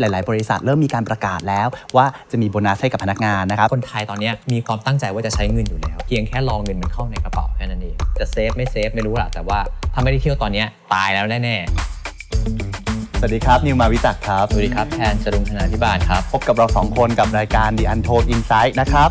หลาย ๆ บริษัทเริ่มมีการประกาศแล้ว ว่าจะมีโบนัสให้กับพนักงานนะครับ คนไทยตอนเนี้ยมีความตั้งใจว่าจะใช้เงินอยู่แล้ว เพียงแค่รอเงินมันเข้าในกระเป๋าแค่นั้นเองจะ save ไม่ save ไม่รู้แหละแต่ว่าถ้าไม่ได้เที่ยวตอนเนี้ยตายแล้วแน่สวัสดีครับ นิวมาวิจักรครับๆสวัสดีครับแทนจรุงธนาธิบาลครับ พบกับเราสองคนกับรายการ The Untold Insight นะครับ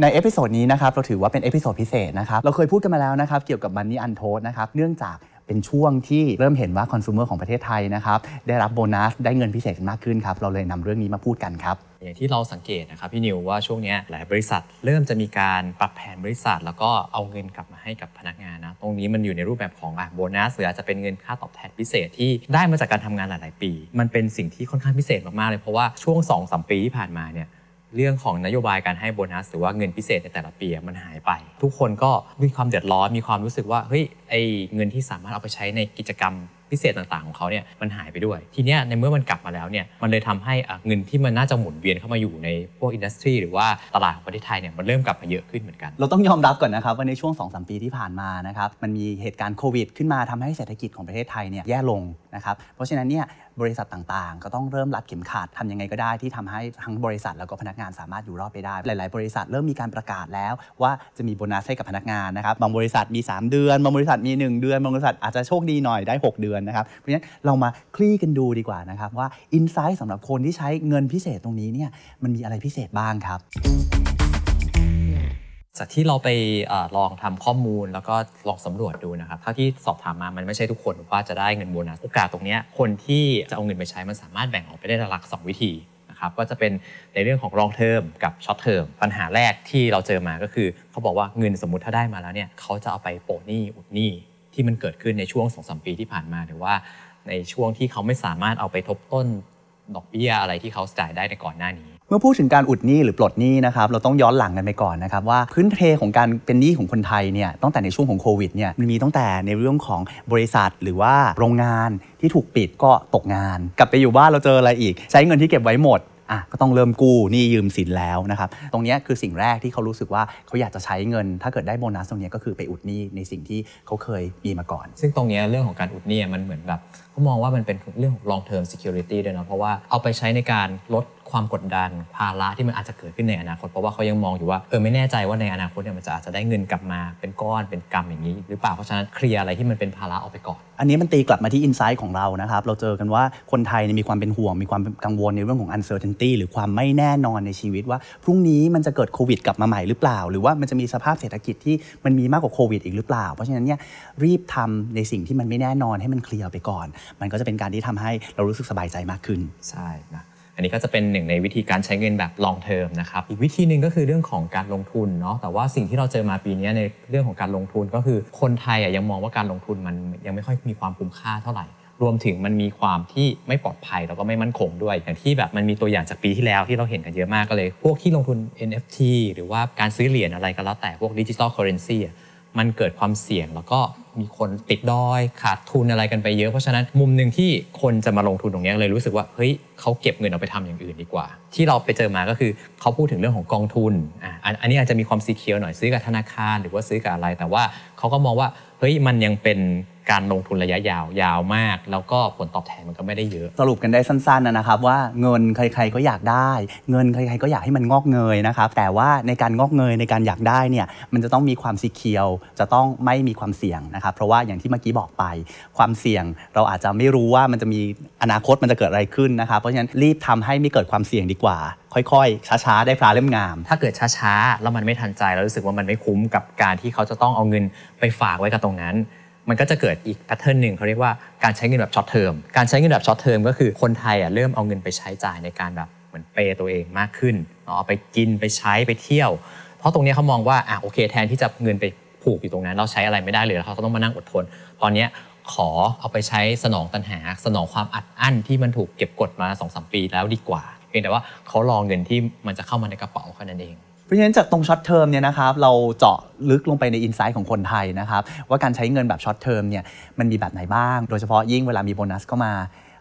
ใน episode นี้นะครับเราถือว่าเป็น episode พิเศษนะครับเราเคยพูดกันมาแล้วนะครับเกี่ยวกับ Money Untold นะครับเนื่องจาก เป็นช่วงที่เริ่มเห็นว่าคอน sumer ของประเทศไทยนะครับได้รับโบนัสได้เงินพิเศษกันมากขึ้นครับเราเลยนำเรื่องนี้มาพูดกันครับอย่างที่เราสังเกตนะครับพี่นิวว่าช่วงนี้หลายบริษัท เริ่มจะมีการปรับแผนบริษัท แล้วก็เอาเงินกลับมาให้กับพนักงานนะตรงนี้มันอยู่ในรูปแบบของอโบนัสหรืออาจจะเป็นเงินค่าตอบแทนพิเศษที่ได้มาจากการทำงานหลาย ๆ ปี มันเป็นสิ่งที่ค่อนข้างพิเศษมาก ๆ เลยเพราะว่าช่วง2อสปีที่ผ่านมาเนี่ยเรื่องของนโยบายการให้โบนัส หรือว่าเงินพิเศษในแต่ละปีมันหายไป ทุกคนก็มีความเดือดร้อนมีความรู้สึกว่าเฮ้ยไอ้เงินที่สามารถเอาไปใช้ในกิจกรรมพิเศษต่างๆของเขาเนี่ยมันหายไปด้วย ทีเนี้ยในเมื่อมันกลับมาแล้วเนี่ยมันเลยทำให้เงินที่มันน่าจะหมุนเวียนเข้ามาอยู่ในพวกอินดัสทรีหรือว่าตลาดของประเทศไทยเนี่ยมันเริ่มกลับมาเยอะขึ้นเหมือนกัน เราต้องยอมรับก่อนนะครับว่าในช่วง2-3ปีที่ผ่านมานะครับมันมีเหตุการณ์โควิด ขึ้นมาทำให้เศรษฐกิจของประเทศไทยเนี่ยแย่ลงนะครับเพราะฉะนั้นเนี่ยบริษัทต่างๆ ก็ต้องเริ่มรัดเข็มขัดทำยังไงก็ได้ที่ทำให้ทั้งบริษัทแล้วก็พนักงานสามารถอยู่รอดไปได้ หลาย ๆ บริษัทเริ่มมีการประกาศแล้วว่าจะมีโบนัสให้กับพนักงานนะครับบางบริษัทมี 3 เดือนบางบริษัทมี 1 เดือนบางบริษัทอาจจะโชคดีหน่อยได้ 6 เดือนนะครับเพราะฉะนั้นเรามาคลี่กันดูดีกว่านะครับว่าอินไซต์สำหรับคนที่ใช้เงินพิเศษตรงนี้เนี่ยมันมีอะไรพิเศษบ้างครับจากที่เราไปอลองทำข้อมูลแล้วก็ลองสำรวจดูนะครับเท่าที่สอบถามมามันไม่ใช่ทุกคนว่าจะได้เงินโบนัสโอกาสตรงนี้คนที่จะเอาเงินไปใช้มันสามารถแบ่งออกไปได้หลักๆสองวิธี นะครับก็จะเป็นในเรื่องของ long term กับ short term ปัญหาแรกที่เราเจอมาก็คือเขาบอกว่าเงินสมมติถ้าได้มาแล้วเนี่ยเขาจะเอาไปโปะหนี้อุดหนี้ที่มันเกิดขึ้นในช่วง2องสมปีที่ผ่านมาหรือว่าในช่วงที่เขาไม่สามารถเอาไปทบต้นดอกเบี้ยอะไรที่เขาจ่ายได้ในก่อนหน้านี้ เมื่อพูดถึงการอุดหนี้หรือปลดหนี้นะครับเราต้องย้อนหลังกันไปก่อนนะครับว่าพื้นเพของการเป็นหนี้ของคนไทยเนี่ยตั้งแต่ในช่วงของโควิดเนี่ยมันมีตั้งแต่ในเรื่องของบริษัทหรือว่าโรงงานที่ถูกปิดก็ตกงาน กลับไปอยู่บ้านเราเจออะไรอีก ใช้เงินที่เก็บไว้หมด อะก็ต้องเริ่มกู้หนี้ยืมสินแล้วนะครับ ตรงนี้คือสิ่งแรกที่เขารู้สึกว่าเขาอยากจะใช้เงิน ถ้าเกิดได้โบนัสตรงนี้ก็คือไปอุดหนี้ในสิ่งที่เขาเคยมีมาก่อน ซึ่งตรงนี้เรื่องของการอุดหนี้มันเหมือนแบบเขามองว่ามันเป็นเรื่องของ long term security ด้วยนะเพราะว่าเอาไปใช้ในการลด ความกดดันภาระที่มันอาจจะเกิดขึ้นในอนาคต เพราะว่าเขายังมองอยู่ว่าเออไม่แน่ใจว่าในอนาคตเนี่ยมันจะอาจจะได้เงินกลับมาเป็นก้อนเป็นกำอย่างนี้ หรือเปล่าเพราะฉะนั้นเคลียร์อะไรที่มันเป็นภาระออกไปก่อน อันนี้มันตีกลับมาที่อินไซต์ของเรานะครับเราเจอกันว่าคนไทยเนี่ยมีความเป็นห่วงมีความกังวลในเรื่องของ uncertainty หรือความไม่แน่นอนในชีวิตว่า พรุ่งนี้มันจะเกิดโควิดกลับมาใหม่หรือเปล่า หรือว่ามันจะมีสภาพเศรษฐกิจที่มันมีมากกว่าโควิดอีกหรือเปล่า เพราะฉะนั้นเนี่ยรีบทำในสิ่งที่มันไม่แน่นอนให้มันเคลียร์ไปก่อน มันก็จะเป็นการที่ทำให้เรารู้สึกสบายใจมากขึ้นใช่นะ อันนี้ก็จะเป็นหนึ่งในวิธีการใช้เงินแบบ long term นะครับ อีกวิธีหนึ่งก็คือเรื่องของการลงทุนเนาะ แต่ว่าสิ่งที่เราเจอมาปีนี้ในเรื่องของการลงทุนก็คือคนไทยอะยังมองว่าการลงทุนมันยังไม่ค่อยมีความคุ้มค่าเท่าไหร่รวมถึงมันมีความที่ไม่ปลอดภัยแล้วก็ไม่มั่นคงด้วย อย่างที่แบบมันมีตัวอย่างจากปีที่แล้วที่เราเห็นกันเยอะมากก็เลย พวกที่ลงทุน NFT หรือว่าการซื้อเหรียญอะไรก็แล้วแต่พวกดิจิ t a ลเคอเรนซีมันเกิดความเสี่ยงแล้วก็มีคนติดดอย ขาดทุนอะไรกันไปเยอะ เพราะฉะนั้นมุมหนึ่งที่คนจะมาลงทุนตรงนี้เลยรู้สึกว่าเฮ้ย เขาเก็บเงินเอาไปทำอย่างอื่นดีกว่า ที่เราไปเจอมาก็คือเขาพูดถึงเรื่องของกองทุนอะอันนี้อาจจะมีความซีเคียวหน่อยซื้อกับธนาคาร หรือว่าซื้อกับอะไร แต่ว่าเขาก็มองว่าเฮ้ยมันยังเป็นการลงทุนระยะยาวยาวมาก แล้วก็ผลตอบแทนมันก็ไม่ได้เยอะ สรุปกันได้สั้นๆนะนะครับ ว่าเงินใคร ๆก็อยากได้ เงินใครๆก็อยากให้มันงอกเงยนะครับแต่ว่าในการงอกเงยในการอยากได้เนี่ยมันจะต้องมีความสีเคียว จะต้องไม่มีความเสี่ยงนะครับเพราะว่าอย่างที่เมื่อกี้บอกไป ความเสี่ยงเราอาจจะไม่รู้ว่ามันจะมีอนาคตมันจะเกิดอะไรขึ้นนะครับเพราะฉะนั้นรีบทำให้ไม่เกิดความเสี่ยงดีกว่า ค่อยๆ ช้าๆ ได้พร้าเล่มงาม ถ้าเกิดช้าๆ แล้วมันไม่ทันใจแล้วรู้สึกว่ามันไม่คุ้มกับการที่เขาจะต้องเอาเงินไปฝากไว้กับตรงนั้น มันก็จะเกิดอีก pattern หนึ่งเขาเรียกว่าการใช้เงินแบบ short term การใช้เงินแบบ short term ก็คือคนไทยอะเริ่มเอาเงินไปใช้จ่ายในการแบบเหมือน pay ตัวเองมากขึ้นเอาไปกินไปใช้ไปเที่ยว เพราะตรงนี้เขามองว่าอะโอเคแทนที่จะเงินไปผูกอยู่ตรงนั้น เราใช้อะไรไม่ได้เลยเขาต้องมานั่งอดทน ตอนเนี้ย ขอเอาไปใช้สนองตัณหา สนองความอัดอั้นที่มันถูกเก็บกดมา2อสปีแล้วดีกว่า เพียงแต่ว่าเขารอเงินที่มันจะเข้ามาในกระเป๋าแค่นั้นเองเพราะฉะนั้นจากตรง short term เนี่ยนะครับเราเจาะลึกลงไปใน insight ของคนไทยนะครับว่าการใช้เงินแบบ short term เนี่ยมันมีแบบไหนบ้าง โดยเฉพาะยิ่งเวลามีโบนัสเข้ามา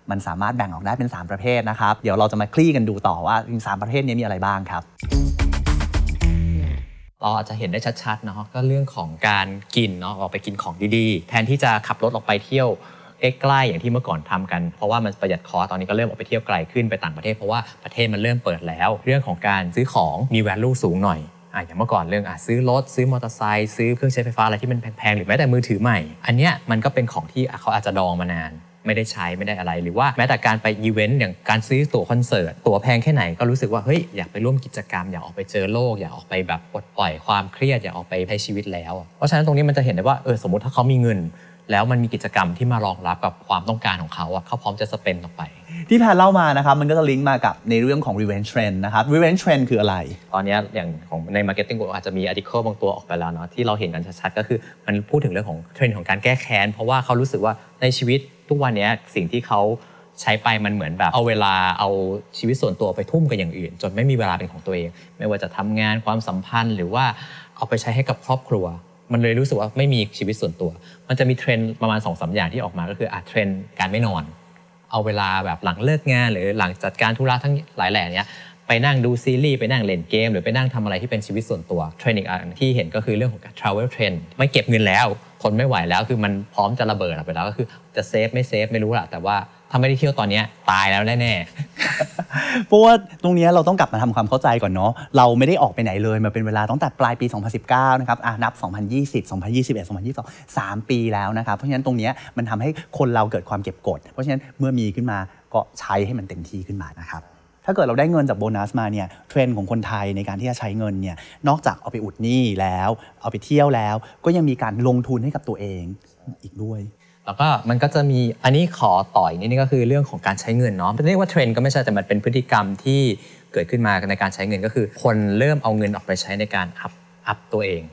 มันสามารถแบ่งออกได้เป็น 3 ประเภทนะครับ เดี๋ยวเราจะมาคลี่กันดูต่อว่าสามประเภทนี้มีอะไรบ้างครับ เราอาจจะเห็นได้ชัดๆเนาะก็เรื่องของการกินเนาะออกไปกินของดีๆ แทนที่จะขับรถออกไปเที่ยวใกล้ๆอย่างที่เมื่อก่อนทำกัน เพราะว่ามันประหยัดคอตอนนี้ก็เริ่มออกไปเที่ยวไกลขึ้นไปต่างประเทศเพราะว่าประเทศมันเริ่มเปิดแล้ว เรื่องของการซื้อของมี value สูงหน่อยอะอย่างเมื่อก่อนเรื่องอะซื้อรถซื้อมอเตอร์ไซค์ซื้อเครื่องใช้ไฟฟ้าอะไรที่มันแพงๆหรือแม้แต่มือถือใหม่ อันเนี้ยมันก็เป็นของที่เขาอาจจะดองมานาน ไม่ได้ใช้ไม่ได้อะไร หรือว่าแม้แต่การไปอีเวนต์อย่างการซื้อตั๋วคอนเสิร์ตตั๋วแพงแค่ไหนก็รู้สึกว่าเฮ้ยอยากไปร่วมกิจกรรมอยากออกไปเจอโลก อยากออกไปแบบปลดปล่อยความเครียดอยากออกไปใช้ชีวิตแล้วอะเพราะฉะนั้นตรงนี้มันจะเห็นได้ว่าเออสมมติถ้าเขามีเงิน แล้วมันมีกิจกรรมที่มารองรับกับความต้องการของเขาอะเขาพร้อมจะสเปนออกไป ที่แพนเล่ามานะครับมันก็จะลิงก์มากับในเรื่องของ revenge trend นะครับ revenge trend คืออะไร ตอนเนี้ยอย่างของใน Marketing World อาจจะมี article บางตัวออกไปแล้วเนาะที่เราเห็นกันชัดๆก็คือมันพูดถึงเรื่องของเทรนด์ของการแก้แค้นเพราะว่าเขารู้สึกว่าในชีวิต ทุกวันนี้สิ่งที่เขาใช้ไปมันเหมือนแบบเอาเวลาเอาชีวิตส่วนตัวไปทุ่มกับอย่างอื่น จนไม่มีเวลาเป็นของตัวเอง ไม่ว่าจะทำงานความสัมพันธ์ หรือว่าเอาไปใช้ให้กับครอบครัว มันเลยรู้สึกว่าไม่มีชีวิตส่วนตัว มันจะมีเทรนด์ประมาณ2อสอย่างที่ออกมาก็คืออะเทรนด์การไม่นอน เอาเวลาแบบหลังเลิกงาน หรือหลังจัดการธุระทั้งหลายแหล่เนี้ยไปนั่งดูซีรีส์ไปนั่งเล่นเกม หรือไปนั่งทำอะไรที่เป็นชีวิตส่วนตัวเทรนด์อีกอันที่เห็นก็คือเรื่องของการ travel trend ไม่เก็บเงินแล้ว ทนไม่ไหวแล้วคือมันพร้อมจะระเบิดไปแล้วก็คือจะ save ไม่ save ไม่รู้ละแต่ว่าถ้าไม่ได้เที่ยวตอนนี้ตายแล้วแน่ๆเพราะว่าตรงเนี้ยเราต้องกลับมาทำความเข้าใจก่อนเนาะเราไม่ได้ออกไปไหนเลยมาเป็นเวลาตั้งแต่ปลายปี 2019 นะครับอะนับ 2020 2021 2022 3 ปีแล้วนะครับเพราะฉะนั้นตรงเนี้ยมันทำให้คนเราเกิดความเก็บกด เพราะฉะนั้นเมื่อมีขึ้นมาก็ใช้ให้มันเต็มที่ขึ้นมานะครับ ถ้าเกิดเราได้เงินจากโบนัสมาเนี่ยเทรนด์ของคนไทยในการที่จะใช้เงินเนี่ยนอกจากเอาไปอุดหนี้แล้ว เอาไปเที่ยวแล้ว ก็ยังมีการลงทุนให้กับตัวเองอีกด้วย แล้วก็มันก็จะมีอันนี้ขอต่ออีกนิดนึงก็คือเรื่องของการใช้เงินเนาะเรียกว่าเทรนด์ก็ไม่ใช่แต่มันเป็นพฤติกรรมที่เกิดขึ้นมาในการใช้เงินก็คือ คนเริ่มเอาเงินออกไปใช้ในการ up up ตัวเอง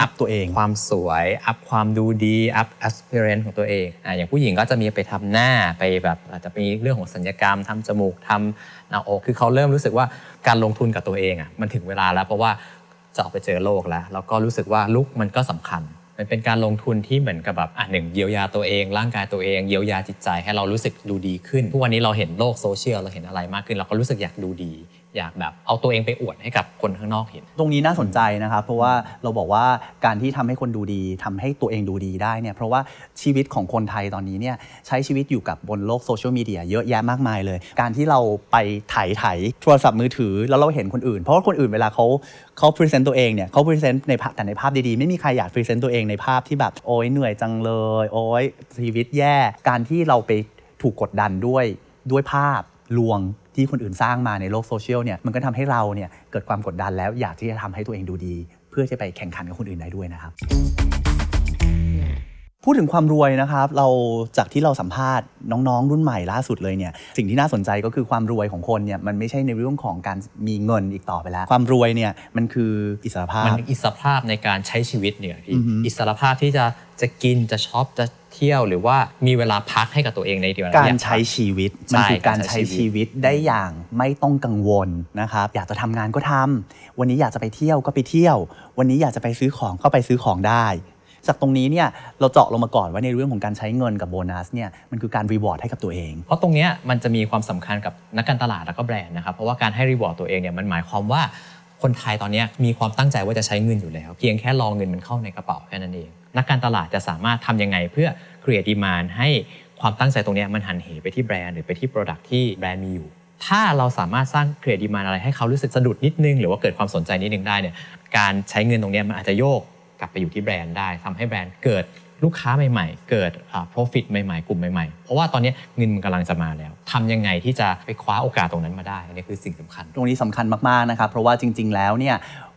up ตัวเอง ความสวย up ความดูดี up appearance ของตัวเองอะอย่างผู้หญิงก็จะมีไปทำหน้าไปแบบอาจจะมีเรื่องของศัลยกรรมทำจมูกทำหน้าอกคือเขาเริ่มรู้สึกว่าการลงทุนกับตัวเองอะมันถึงเวลาแล้วเพราะว่าจะออกไปเจอโลกแล้ว แล้วก็รู้สึกว่า look มันก็สำคัญ มันเป็นการลงทุนที่เหมือนกับแบบอะหนึ่งเยียวยาตัวเอง ร่างกายตัวเองเยียวยาจิตใจให้เรารู้สึกดูดีขึ้น ทุกวันนี้เราเห็นโลกโซเชียลเราเห็นอะไรมากขึ้น เราก็รู้สึกอยากดูดี อยากแบบเอาตัวเองไปอวดให้กับคนข้างนอกเห็น ตรงนี้น่าสนใจนะครับ เพราะว่าเราบอกว่าการที่ทำให้คนดูดีทำให้ตัวเองดูดีได้เนี่ยเพราะว่าชีวิตของคนไทยตอนนี้เนี่ยใช้ชีวิตอยู่กับบนโลกโซเชียลมีเดียเยอะแยะมากมายเลย การที่เราไปไถไถโทรศัพท์มือถือ แล้วเราเห็นคนอื่น เพราะว่าคนอื่นเวลาเขาเขา present ตัวเองเนี่ยเขา present ในภาพแต่ในภาพดีๆ ไม่มีใครอยาก present ตัวเองในภาพที่แบบโอ๊ยเหนื่อยจังเลย โอ๊ยชีวิตแย่ การที่เราไปถูกกดดันด้วยด้วยภาพลวง ที่คนอื่นสร้างมาในโลกโซเชียลเนี่ยมันก็ทำให้เราเนี่ยเกิดความกดดันแล้วอยากที่จะทำให้ตัวเองดูดี เพื่อจะไปแข่งขันกับคนอื่นได้ด้วยนะครับ พูดถึงความรวยนะครับเราจากที่เราสัมภาษณ์น้องๆ รุ่นใหม่ล่าสุดเลยเนี่ยสิ่งที่น่าสนใจก็คือความรวยของคนเนี่ยมันไม่ใช่ในเรื่องของการมีเงินอีกต่อไปแล้ว ความรวยเนี่ยมันคืออิสรภามันพอิสรภาพในการใช้ชีวิตเนี่ยพี่อือฮึอิสรภาพที่จะจะกินจะช็อปจะเที่ยวหรือว่ามีเวลาพักให้กับตัวเองในเดือนการใช้ชีวิตมันคือการการใช้ใช้ชีชีวิวิตตได้อย่างไม่ต้องกังวลนะครับอยากจะทำงานก็ทำวันนี้อยากจะไปเที่ยวก็ไปเที่ยว วันนี้อยากจะไปซื้อของก็ไปซื้อของได้ จากตรงนี้เนี่ยเราเจาะลงมาก่อนว่าในเรื่องของการใช้เงินกับโบนัสเนี่ยมันคือการ reward ให้กับตัวเอง เพราะตรงเนี้ยมันจะมีความสำคัญกับนักการตลาดแล้วก็แบรนด์นะครับเพราะว่าการให้รีวอร์ดตัวเองเนี่ยมันหมายความว่าคนไทยตอนนี้มีความตั้งใจว่าจะใช้เงินอยู่แล้ว เพียงแค่รอเงินมันเข้าในกระเป๋าแค่นั้นเอง นักการตลาดจะสามารถทำยังไงเพื่อ create demand ให้ความตั้งใจตรงนี้มันหันเหไปที่แบรนด์หรือไปที่ product ที่แบรนด์มีอยู่ ถ้าเราสามารถสร้าง create demand อะไรให้เขารู้สึกสะดุดนิดนึง หรือว่าเกิดความสนใจนิดนึงได้เนี่ยการใช้เงินตรงนี้มันอาจจะโยก กลับไปอยู่ที่แบรนด์ได้ทำให้แบรนด์เกิดลูกค้าใหม่ๆ เกิด profit ใหม่ๆ กลุ่มใหม่ๆ เพราะว่าตอนนี้เงินมันกำลังจะมาแล้วทำยังไงที่จะไปคว้าโอกาสตรงนั้นมาได้ อันนี้คือสิ่งสำคัญ ตรงนี้สำคัญมากๆ นะครับ เพราะว่าจริง ๆ แล้วเนี่ย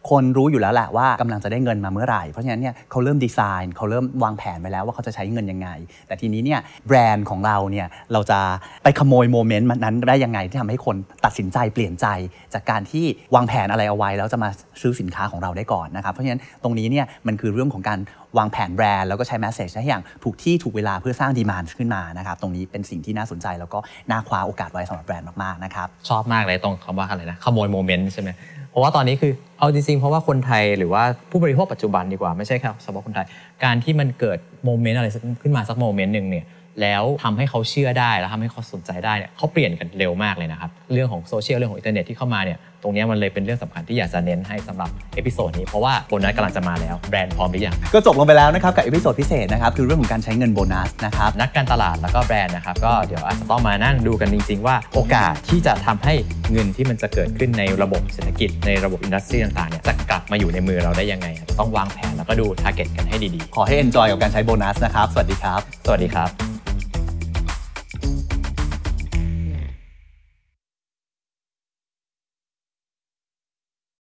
คนรู้อยู่แล้วแหละว่ากำลังจะได้เงินมาเมื่อไหร่ เพราะฉะนั้นเนี่ยเขาเริ่มดีไซน์เขาเริ่มวางแผนไว้แล้วว่าเขาจะใช้เงินยังไง แต่ทีนี้เนี่ยแบรนด์ของเราเนี่ยเราจะไปขโมยโมเมนต์นั้นได้ยังไงที่ทำให้คนตัดสินใจเปลี่ยนใจ จากการที่วางแผนอะไรเอาไว้แล้วจะมาซื้อสินค้าของเราได้ก่อนนะครับเพราะฉะนั้นตรงนี้เนี่ยมันคือเรื่องของการวางแผนแบรนด์แล้วก็ใช้ message ให้อย่างถูกที่ถูกเวลาเพื่อสร้าง demand ขึ้นมานะครับตรงนี้เป็นสิ่งที่น่าสนใจแล้วก็น่าคว้าโอกาสไว้สำหรับแบรนด์มากๆนะครับชอบมากเลยตรงคำว่าอะไรนะขโมย moment ใช่ไหม เพราะว่าตอนนี้คือเอาจริงๆ เพราะว่าคนไทยหรือว่าผู้บริโภคปัจจุบันดีกว่าไม่ใช่แค่เฉพาะคนไทย การที่มันเกิด moment อะไรขึ้นมาสัก moment หนึ่งเนี่ย แล้วทำให้เขาเชื่อได้แล้วทำให้เขาสนใจได้เนี่ยเขาเปลี่ยนกันเร็วมากเลยนะครับ เรื่องของโซเชียลเรื่องของอินเทอร์เน็ตที่เข้ามาเนี่ยตรงเนี้ยมันเลยเป็นเรื่องสำคัญที่อยากจะเน้นให้สำหรับepisode นี้เพราะว่าโบนัสกำลังจะมาแล้วแบรนด์พร้อมหรือยังก็จบลงไปแล้วนะครับกับ episode พิเศษนะครับคือเรื่องของการใช้เงินโบนัสนะครับนักการตลาดแล้วก็แบรนด์นะครับก็เดี๋ยวอาจจะต้องมานั่งดูกันจริง ๆ ว่าโอกาสที่จะทำให้เงินที่มันจะเกิดขึ้นในระบบเศรษฐกิจในระบบ industry ต่างๆเนี่ยจะกลับมาอยู่ในมือเราได้ยังไง ต้องวางแผนแล้วก็ดู target กันให้ดีขอให้ enjoy กับการใช้โบนัสนะครับสวัสดีครับๆสวัสดีครับ